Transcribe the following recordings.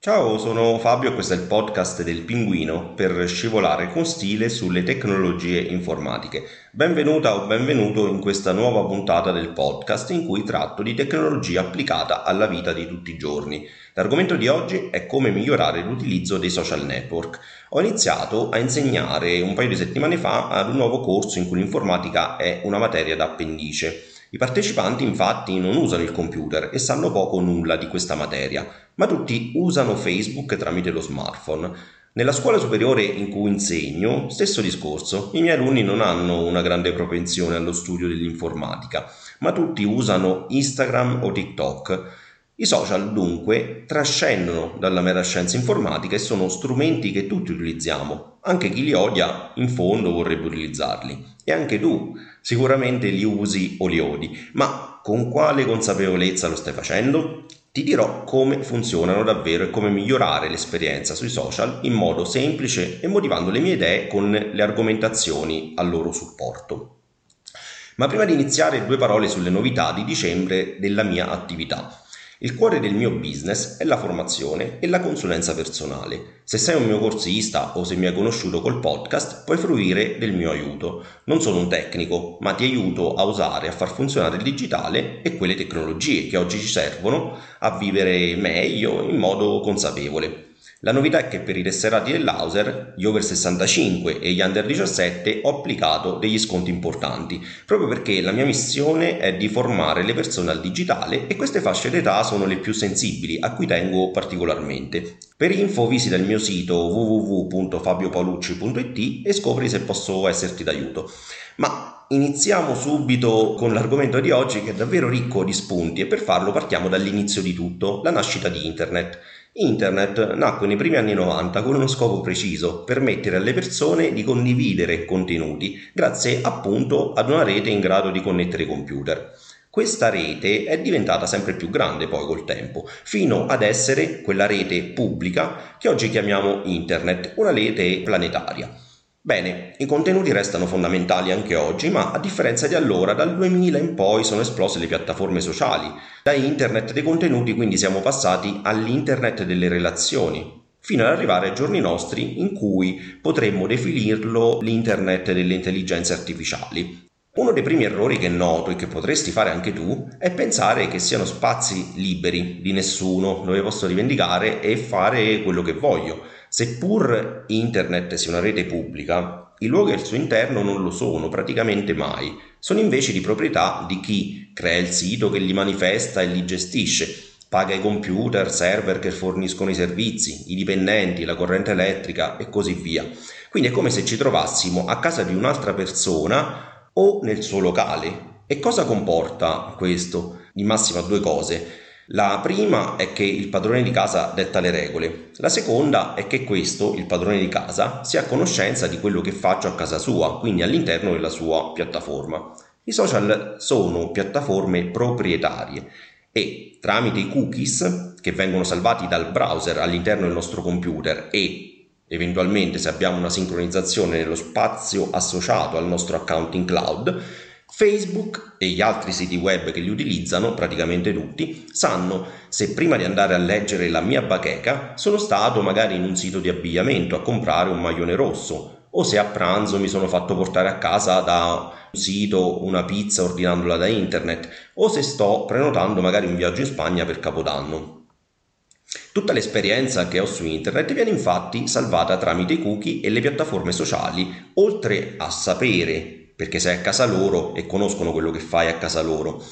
Ciao, sono Fabio e questo è il podcast del Pinguino per scivolare con stile sulle tecnologie informatiche. Benvenuta o benvenuto in questa nuova puntata del podcast in cui tratto di tecnologia applicata alla vita di tutti i giorni. L'argomento di oggi è come migliorare l'utilizzo dei social network. Ho iniziato a insegnare un paio di settimane fa ad un nuovo corso in cui l'informatica è una materia d'appendice. I partecipanti infatti non usano il computer e sanno poco o nulla di questa materia, ma tutti usano Facebook tramite lo smartphone. Nella scuola superiore in cui insegno, stesso discorso, i miei alunni non hanno una grande propensione allo studio dell'informatica, ma tutti usano Instagram o TikTok. I social dunque trascendono dalla mera scienza informatica e sono strumenti che tutti utilizziamo. Anche chi li odia in fondo vorrebbe utilizzarli. E anche tu sicuramente li usi o li odi. Ma con quale consapevolezza lo stai facendo? Ti dirò come funzionano davvero e come migliorare l'esperienza sui social in modo semplice e motivando le mie idee con le argomentazioni a loro supporto. Ma prima di iniziare due parole sulle novità di dicembre della mia attività. Il cuore del mio business è la formazione e la consulenza personale. Se sei un mio corsista o se mi hai conosciuto col podcast, puoi fruire del mio aiuto. Non sono un tecnico, ma ti aiuto a usare e a far funzionare il digitale e quelle tecnologie che oggi ci servono a vivere meglio in modo consapevole. La novità è che per i tesserati dell'Auser, gli over 65 e gli under 17 ho applicato degli sconti importanti, proprio perché la mia missione è di formare le persone al digitale e queste fasce d'età sono le più sensibili, a cui tengo particolarmente. Per info visita il mio sito www.fabiopaolucci.it e scopri se posso esserti d'aiuto. Ma iniziamo subito con l'argomento di oggi che è davvero ricco di spunti e per farlo partiamo dall'inizio di tutto, la nascita di Internet. Internet nacque nei primi anni 90 con uno scopo preciso, permettere alle persone di condividere contenuti grazie appunto ad una rete in grado di connettere i computer. Questa rete è diventata sempre più grande poi col tempo, fino ad essere quella rete pubblica che oggi chiamiamo Internet, una rete planetaria. Bene, i contenuti restano fondamentali anche oggi, ma a differenza di allora, dal 2000 in poi sono esplose le piattaforme sociali. Da internet dei contenuti quindi siamo passati all'internet delle relazioni, fino ad arrivare ai giorni nostri in cui potremmo definirlo l'internet delle intelligenze artificiali. Uno dei primi errori che noto e che potresti fare anche tu è pensare che siano spazi liberi di nessuno dove posso rivendicare e fare quello che voglio. Seppur internet sia una rete pubblica, i luoghi al suo interno non lo sono praticamente mai, sono invece di proprietà di chi crea il sito che li manifesta e li gestisce, paga i computer, server che forniscono i servizi, i dipendenti, la corrente elettrica e così via. Quindi è come se ci trovassimo a casa di un'altra persona o nel suo locale. E cosa comporta questo? Di massima due cose la prima è che il padrone di casa detta le regole, la seconda è che questo, il padrone di casa, sia a conoscenza di quello che faccio a casa sua, quindi all'interno della sua piattaforma. I social sono piattaforme proprietarie e tramite i cookies che vengono salvati dal browser all'interno del nostro computer e eventualmente se abbiamo una sincronizzazione nello spazio associato al nostro account in cloud, Facebook e gli altri siti web che li utilizzano, praticamente tutti, sanno se prima di andare a leggere la mia bacheca sono stato magari in un sito di abbigliamento a comprare un maglione rosso o se a pranzo mi sono fatto portare a casa da un sito una pizza ordinandola da internet o se sto prenotando magari un viaggio in Spagna per Capodanno. Tutta l'esperienza che ho su internet viene infatti salvata tramite i cookie e le piattaforme sociali, oltre a sapere perché sei a casa loro e conoscono quello che fai a casa loro.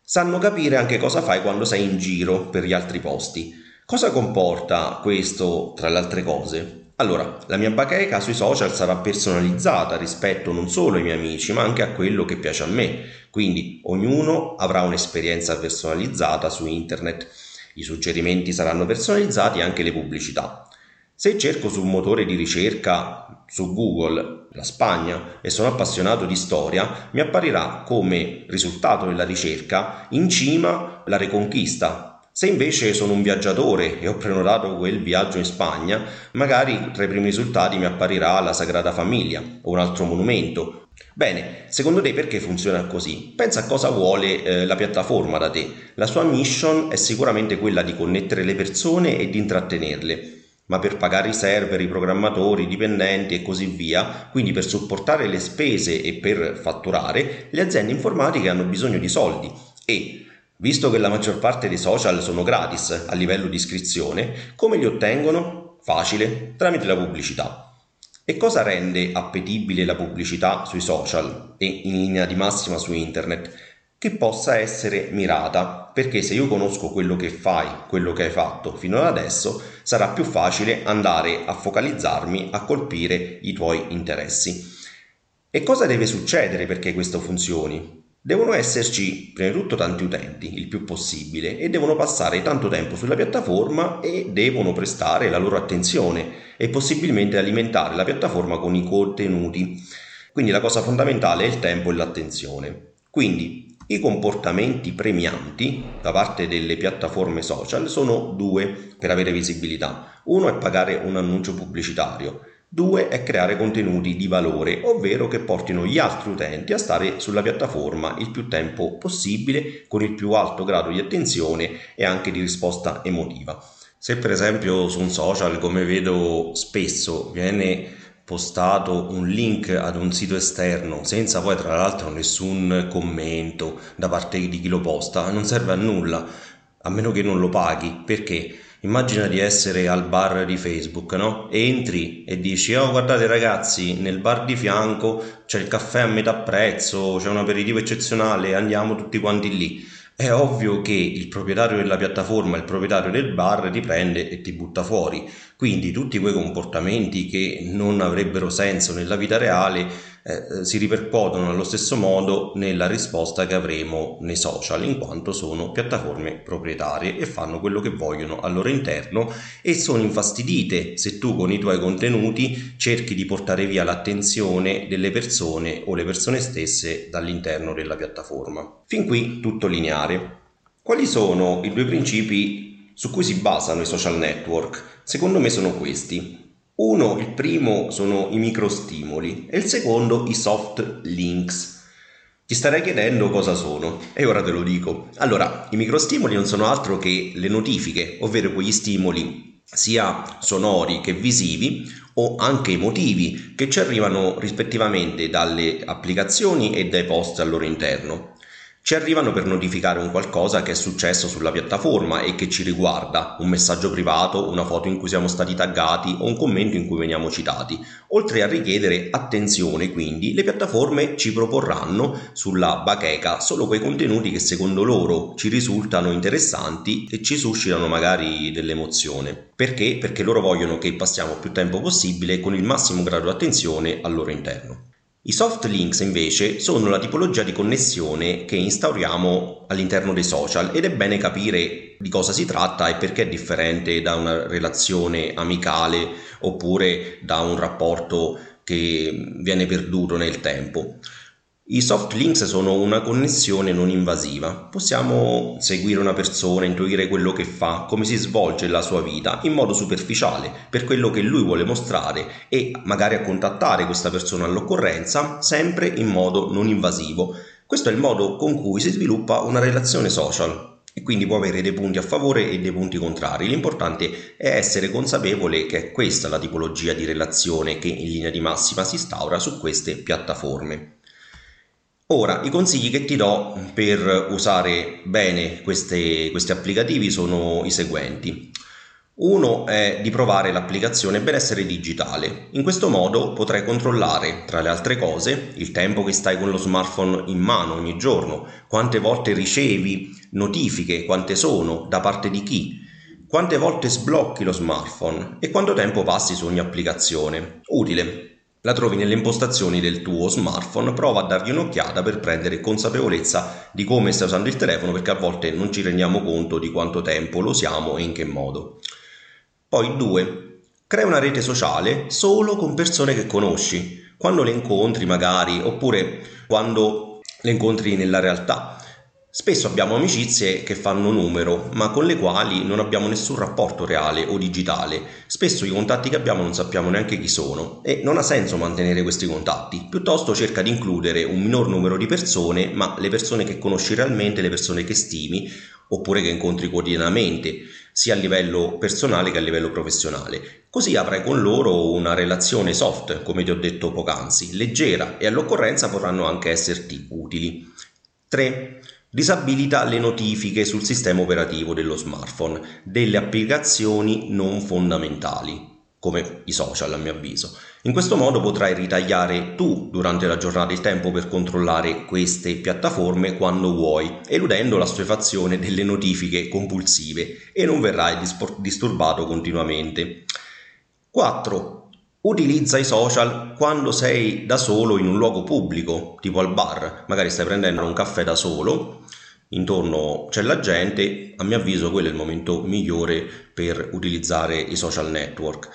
Sanno capire anche cosa fai quando sei in giro per gli altri posti. Cosa comporta questo tra le altre cose? Allora, la mia bacheca sui social sarà personalizzata rispetto non solo ai miei amici, ma anche a quello che piace a me. Quindi ognuno avrà un'esperienza personalizzata su internet. I suggerimenti saranno personalizzati e anche le pubblicità. Se cerco su un motore di ricerca su Google la Spagna e sono appassionato di storia, mi apparirà come risultato della ricerca in cima la Reconquista. Se invece sono un viaggiatore e ho prenotato quel viaggio in Spagna, magari tra i primi risultati mi apparirà la Sagrada Famiglia o un altro monumento. Bene, secondo te perché funziona così? Pensa a cosa vuole eh, la piattaforma da te. La sua mission è sicuramente quella di connettere le persone e di intrattenerle, ma per pagare i server, i programmatori, i dipendenti e così via, quindi per supportare le spese e per fatturare, le aziende informatiche hanno bisogno di soldi e Visto che la maggior parte dei social sono gratis a livello di iscrizione, come li ottengono? Facile, tramite la pubblicità. E cosa rende appetibile la pubblicità sui social e in linea di massima su internet? Che possa essere mirata, perché se io conosco quello che fai, quello che hai fatto fino ad adesso, sarà più facile andare a focalizzarmi, a colpire i tuoi interessi. E cosa deve succedere perché questo funzioni? Devono esserci prima di tutto tanti utenti, il più possibile, e devono passare tanto tempo sulla piattaforma e devono prestare la loro attenzione e possibilmente alimentare la piattaforma con i contenuti. Quindi la cosa fondamentale è il tempo e l'attenzione. Quindi i comportamenti premianti da parte delle piattaforme social sono due per avere visibilità. Uno è pagare un annuncio pubblicitario Due è creare contenuti di valore, ovvero che portino gli altri utenti a stare sulla piattaforma il più tempo possibile con il più alto grado di attenzione e anche di risposta emotiva. Se per esempio su un social, come vedo spesso, viene postato un link ad un sito esterno senza poi tra l'altro nessun commento da parte di chi lo posta, non serve a nulla, a meno che non lo paghi, perché? Immagina di essere al bar di Facebook, no? Entri e dici, oh guardate ragazzi, nel bar di fianco c'è il caffè a metà prezzo, c'è un aperitivo eccezionale, andiamo tutti quanti lì è ovvio che il proprietario della piattaforma, il proprietario del bar ti prende e ti butta fuori. Quindi tutti quei comportamenti che non avrebbero senso nella vita reale eh, si ripercuotono allo stesso modo nella risposta che avremo nei social, in quanto sono piattaforme proprietarie e fanno quello che vogliono al loro interno e sono infastidite se tu con i tuoi contenuti cerchi di portare via l'attenzione delle persone o le persone stesse dall'interno della piattaforma. Fin qui tutto lineare. Quali sono i due principi su cui si basano i social network? Secondo me sono questi. Uno, il primo sono i microstimoli e il secondo i soft links. Ti starei chiedendo cosa sono e ora te lo dico. Allora, i microstimoli non sono altro che le notifiche, ovvero quegli stimoli sia sonori che visivi o anche emotivi che ci arrivano rispettivamente dalle applicazioni e dai post al loro interno. Ci arrivano per notificare un qualcosa che è successo sulla piattaforma e che ci riguarda, un messaggio privato, una foto in cui siamo stati taggati o un commento in cui veniamo citati. Oltre a richiedere attenzione, quindi, le piattaforme ci proporranno sulla bacheca solo quei contenuti che secondo loro ci risultano interessanti e ci suscitano magari dell'emozione. Perché? Perché loro vogliono che passiamo più tempo possibile con il massimo grado di attenzione al loro interno. I soft links invece sono la tipologia di connessione che instauriamo all'interno dei social ed è bene capire di cosa si tratta e perché è differente da una relazione amicale oppure da un rapporto che viene perduto nel tempo. I soft links sono una connessione non invasiva. Possiamo seguire una persona, intuire quello che fa, come si svolge la sua vita in modo superficiale, per quello che lui vuole mostrare e magari a contattare questa persona all'occorrenza, sempre in modo non invasivo. Questo è il modo con cui si sviluppa una relazione social e quindi può avere dei punti a favore e dei punti contrari. L'importante è essere consapevole che è questa la tipologia di relazione che in linea di massima si instaura su queste piattaforme. Ora, i consigli che ti do per usare bene queste, questi applicativi sono i seguenti. Uno è di provare l'applicazione Benessere Digitale. In questo modo potrai controllare, tra le altre cose, il tempo che stai con lo smartphone in mano ogni giorno, quante volte ricevi notifiche, quante sono, da parte di chi, quante volte sblocchi lo smartphone e quanto tempo passi su ogni applicazione. Utile. La trovi nelle impostazioni del tuo smartphone, prova a dargli un'occhiata per prendere consapevolezza di come stai usando il telefono perché a volte non ci rendiamo conto di quanto tempo lo usiamo e in che modo. Poi 2. Crea una rete sociale solo con persone che conosci, quando le incontri magari oppure quando le incontri nella realtà. Spesso abbiamo amicizie che fanno numero, ma con le quali non abbiamo nessun rapporto reale o digitale. Spesso i contatti che abbiamo non sappiamo neanche chi sono e non ha senso mantenere questi contatti. Piuttosto cerca di includere un minor numero di persone, ma le persone che conosci realmente, le persone che stimi oppure che incontri quotidianamente, sia a livello personale che a livello professionale. Così avrai con loro una relazione soft, come ti ho detto poc'anzi, leggera e all'occorrenza potranno anche esserti utili. 3 disabilita le notifiche sul sistema operativo dello smartphone delle applicazioni non fondamentali come i social a mio avviso. In questo modo potrai ritagliare tu durante la giornata il tempo per controllare queste piattaforme quando vuoi, eludendo la stupefazione delle notifiche compulsive e non verrai disturbato continuamente. 4. Utilizza i social quando sei da solo in un luogo pubblico, tipo al bar, magari stai prendendo un caffè da solo, intorno c'è la gente, a mio avviso quello è il momento migliore per utilizzare i social network.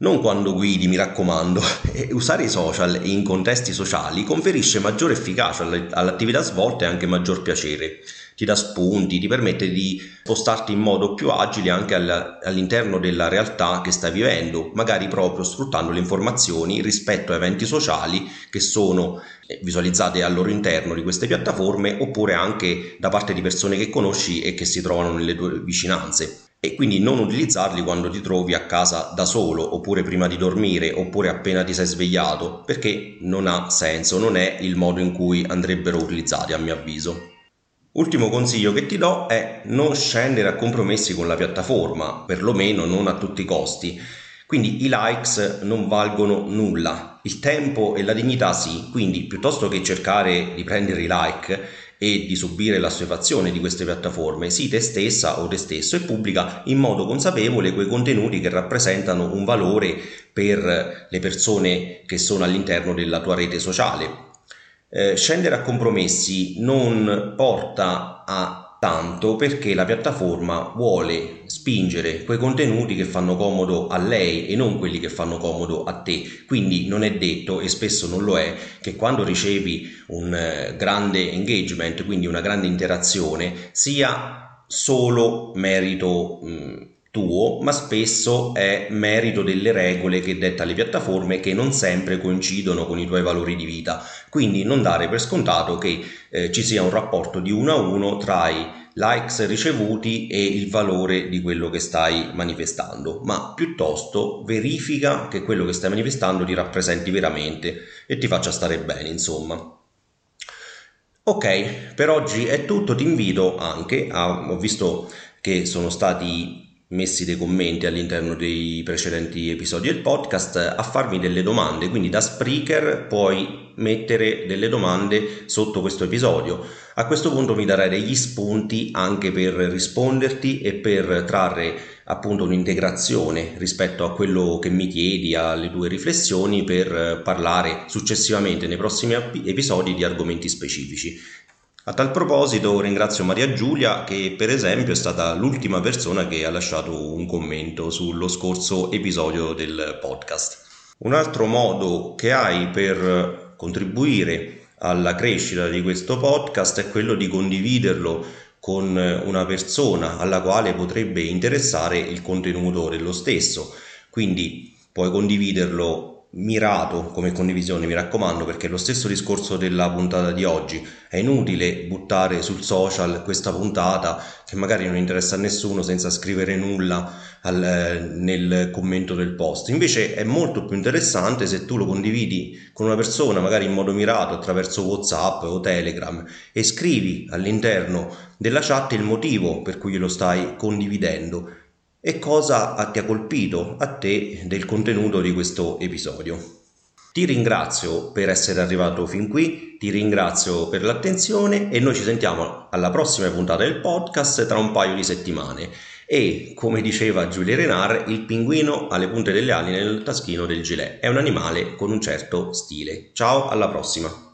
Non quando guidi, mi raccomando, usare i social in contesti sociali conferisce maggiore efficacia all'attività svolta e anche maggior piacere. Ti dà spunti, ti permette di spostarti in modo più agile anche all'interno della realtà che stai vivendo, magari proprio sfruttando le informazioni rispetto a eventi sociali che sono eh, visualizzate al loro interno di queste piattaforme oppure anche da parte di persone che conosci e che si trovano nelle tue vicinanze e quindi non utilizzarli quando ti trovi a casa da solo oppure prima di dormire oppure appena ti sei svegliato perché non ha senso, non è il modo in cui andrebbero utilizzati a mio avviso. Ultimo consiglio che ti do è non scendere a compromessi con la piattaforma, perlomeno non a tutti i costi. Quindi i likes non valgono nulla, il tempo e la dignità sì, quindi piuttosto che cercare di prendere i like e di subire l'assuefazione di queste piattaforme, sii te stessa o te stesso e pubblica in modo consapevole quei contenuti che rappresentano un valore per le persone che sono all'interno della tua rete sociale. Eh, scendere a compromessi non porta a tanto perché la piattaforma vuole spingere quei contenuti che fanno comodo a lei e non quelli che fanno comodo a te. Quindi non è detto e spesso non lo è che quando ricevi un eh, grande engagement, quindi una grande interazione, sia solo merito mh, tuo, ma spesso è merito delle regole che detta le piattaforme che non sempre coincidono con i tuoi valori di vita. Quindi non dare per scontato che eh, ci sia un rapporto di uno a uno tra i likes ricevuti e il valore di quello che stai manifestando, ma piuttosto verifica che quello che stai manifestando ti rappresenti veramente e ti faccia stare bene, insomma. Ok, per oggi è tutto, ti invito anche a, ho visto che sono stati messi dei commenti all'interno dei precedenti episodi del podcast a farmi delle domande. Quindi da speaker puoi mettere delle domande sotto questo episodio. A questo punto mi darai degli spunti anche per risponderti e per trarre appunto un'integrazione rispetto a quello che mi chiedi alle tue riflessioni per parlare successivamente nei prossimi episodi di argomenti specifici a tal proposito ringrazio Maria Giulia che per esempio è stata l'ultima persona che ha lasciato un commento sullo scorso episodio del podcast. Un altro modo che hai per contribuire alla crescita di questo podcast è quello di condividerlo con una persona alla quale potrebbe interessare il contenuto dello stesso. Quindi puoi condividerlo mirato come condivisione, mi raccomando, perché è lo stesso discorso della puntata di oggi. È inutile buttare sul social questa puntata che magari non interessa a nessuno senza scrivere nulla al, nel commento del post. Invece è molto più interessante se tu lo condividi con una persona, magari in modo mirato attraverso WhatsApp o Telegram e scrivi all'interno della chat il motivo per cui lo stai condividendo e cosa ti ha colpito a te del contenuto di questo episodio. Ti ringrazio per essere arrivato fin qui, ti ringrazio per l'attenzione e noi ci sentiamo alla prossima puntata del podcast tra un paio di settimane. E come diceva Giulia Renard, il pinguino ha le punte delle ali nel taschino del gilet. È un animale con un certo stile. Ciao, alla prossima!